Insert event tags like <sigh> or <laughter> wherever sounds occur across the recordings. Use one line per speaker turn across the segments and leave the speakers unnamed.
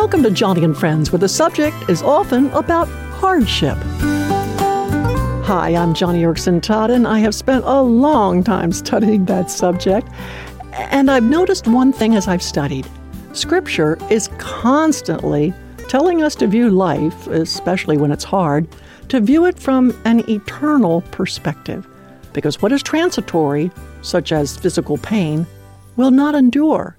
Welcome to Joni and Friends, where the subject is often about hardship. Hi, I'm Joni Eareckson Tada, and I have spent a long time studying that subject. And I've noticed one thing as I've studied Scripture is constantly telling us to view life, especially when it's hard, to view it from an eternal perspective. Because what is transitory, such as physical pain, will not endure.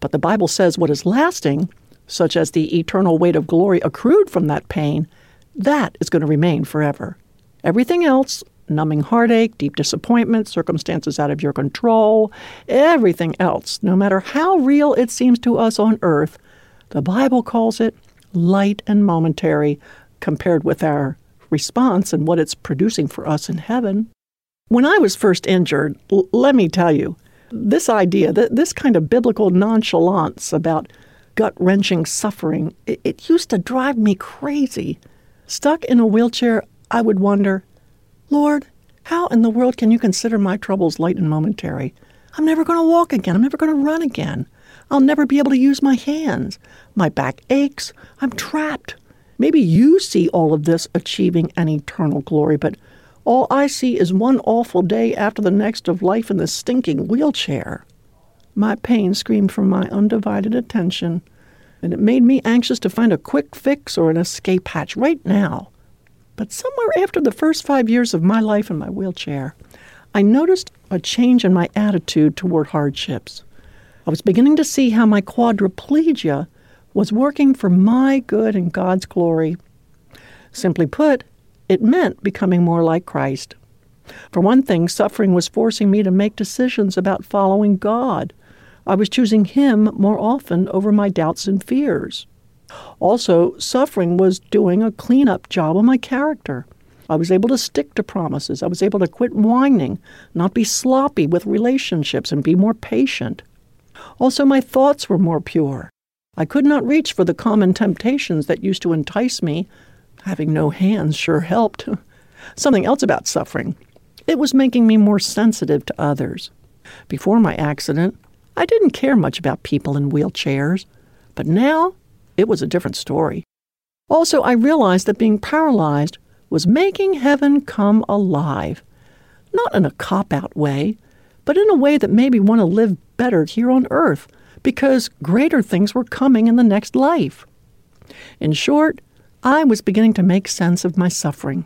But the Bible says what is lasting, such as the eternal weight of glory accrued from that pain, that is going to remain forever. Everything else, numbing heartache, deep disappointment, circumstances out of your control, everything else, no matter how real it seems to us on earth, the Bible calls it light and momentary compared with our response and what it's producing for us in heaven. When I was first injured, l- let me tell you, this idea, th- this kind of biblical nonchalance about gut wrenching suffering, it, it used to drive me crazy. Stuck in a wheelchair, I would wonder, Lord, how in the world can you consider my troubles light and momentary? I'm never going to walk again. I'm never going to run again. I'll never be able to use my hands. My back aches. I'm trapped. Maybe you see all of this achieving an eternal glory, but all I see is one awful day after the next of life in this stinking wheelchair. My pain screamed for my undivided attention, and it made me anxious to find a quick fix or an escape hatch right now. But somewhere after the first five years of my life in my wheelchair, I noticed a change in my attitude toward hardships. I was beginning to see how my quadriplegia was working for my good and God's glory. Simply put, it meant becoming more like Christ. For one thing, suffering was forcing me to make decisions about following God. I was choosing Him more often over my doubts and fears. Also, suffering was doing a cleanup job on my character. I was able to stick to promises. I was able to quit whining, not be sloppy with relationships, and be more patient. Also, my thoughts were more pure. I could not reach for the common temptations that used to entice me. Having no hands sure helped. <laughs> Something else about suffering. It was making me more sensitive to others. Before my accident, I didn't care much about people in wheelchairs, but now it was a different story. Also, I realized that being paralyzed was making heaven come alive. Not in a cop out way, but in a way that made me want to live better here on earth because greater things were coming in the next life. In short, I was beginning to make sense of my suffering.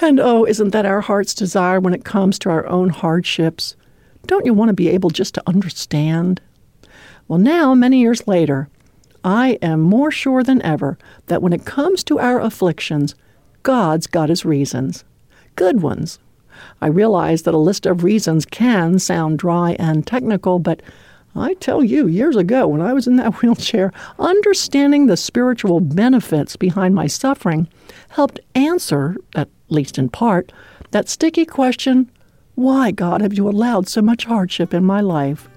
And oh, isn't that our heart's desire when it comes to our own hardships? Don't you want to be able just to understand? Well, now, many years later, I am more sure than ever that when it comes to our afflictions, God's got his reasons. Good ones. I realize that a list of reasons can sound dry and technical, but I tell you, years ago, when I was in that <laughs> wheelchair, understanding the spiritual benefits behind my suffering helped answer, at least in part, that sticky question why, God, have you allowed so much hardship in my life?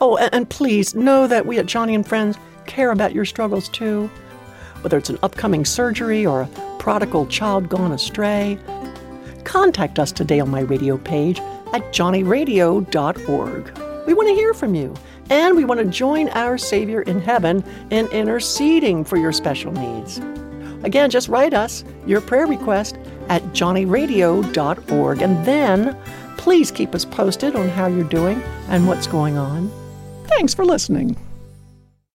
Oh, and, please know that we at Joni and Friends care about your struggles too. Whether it's an upcoming surgery or a prodigal child gone astray, contact us today on my radio page at joniradio.org. We want to hear from you, and we want to join our Savior in heaven in interceding for your special needs. Again, just write us your prayer request at joniradio.org, and then please keep us posted on how you're doing and what's going on. Thanks for listening.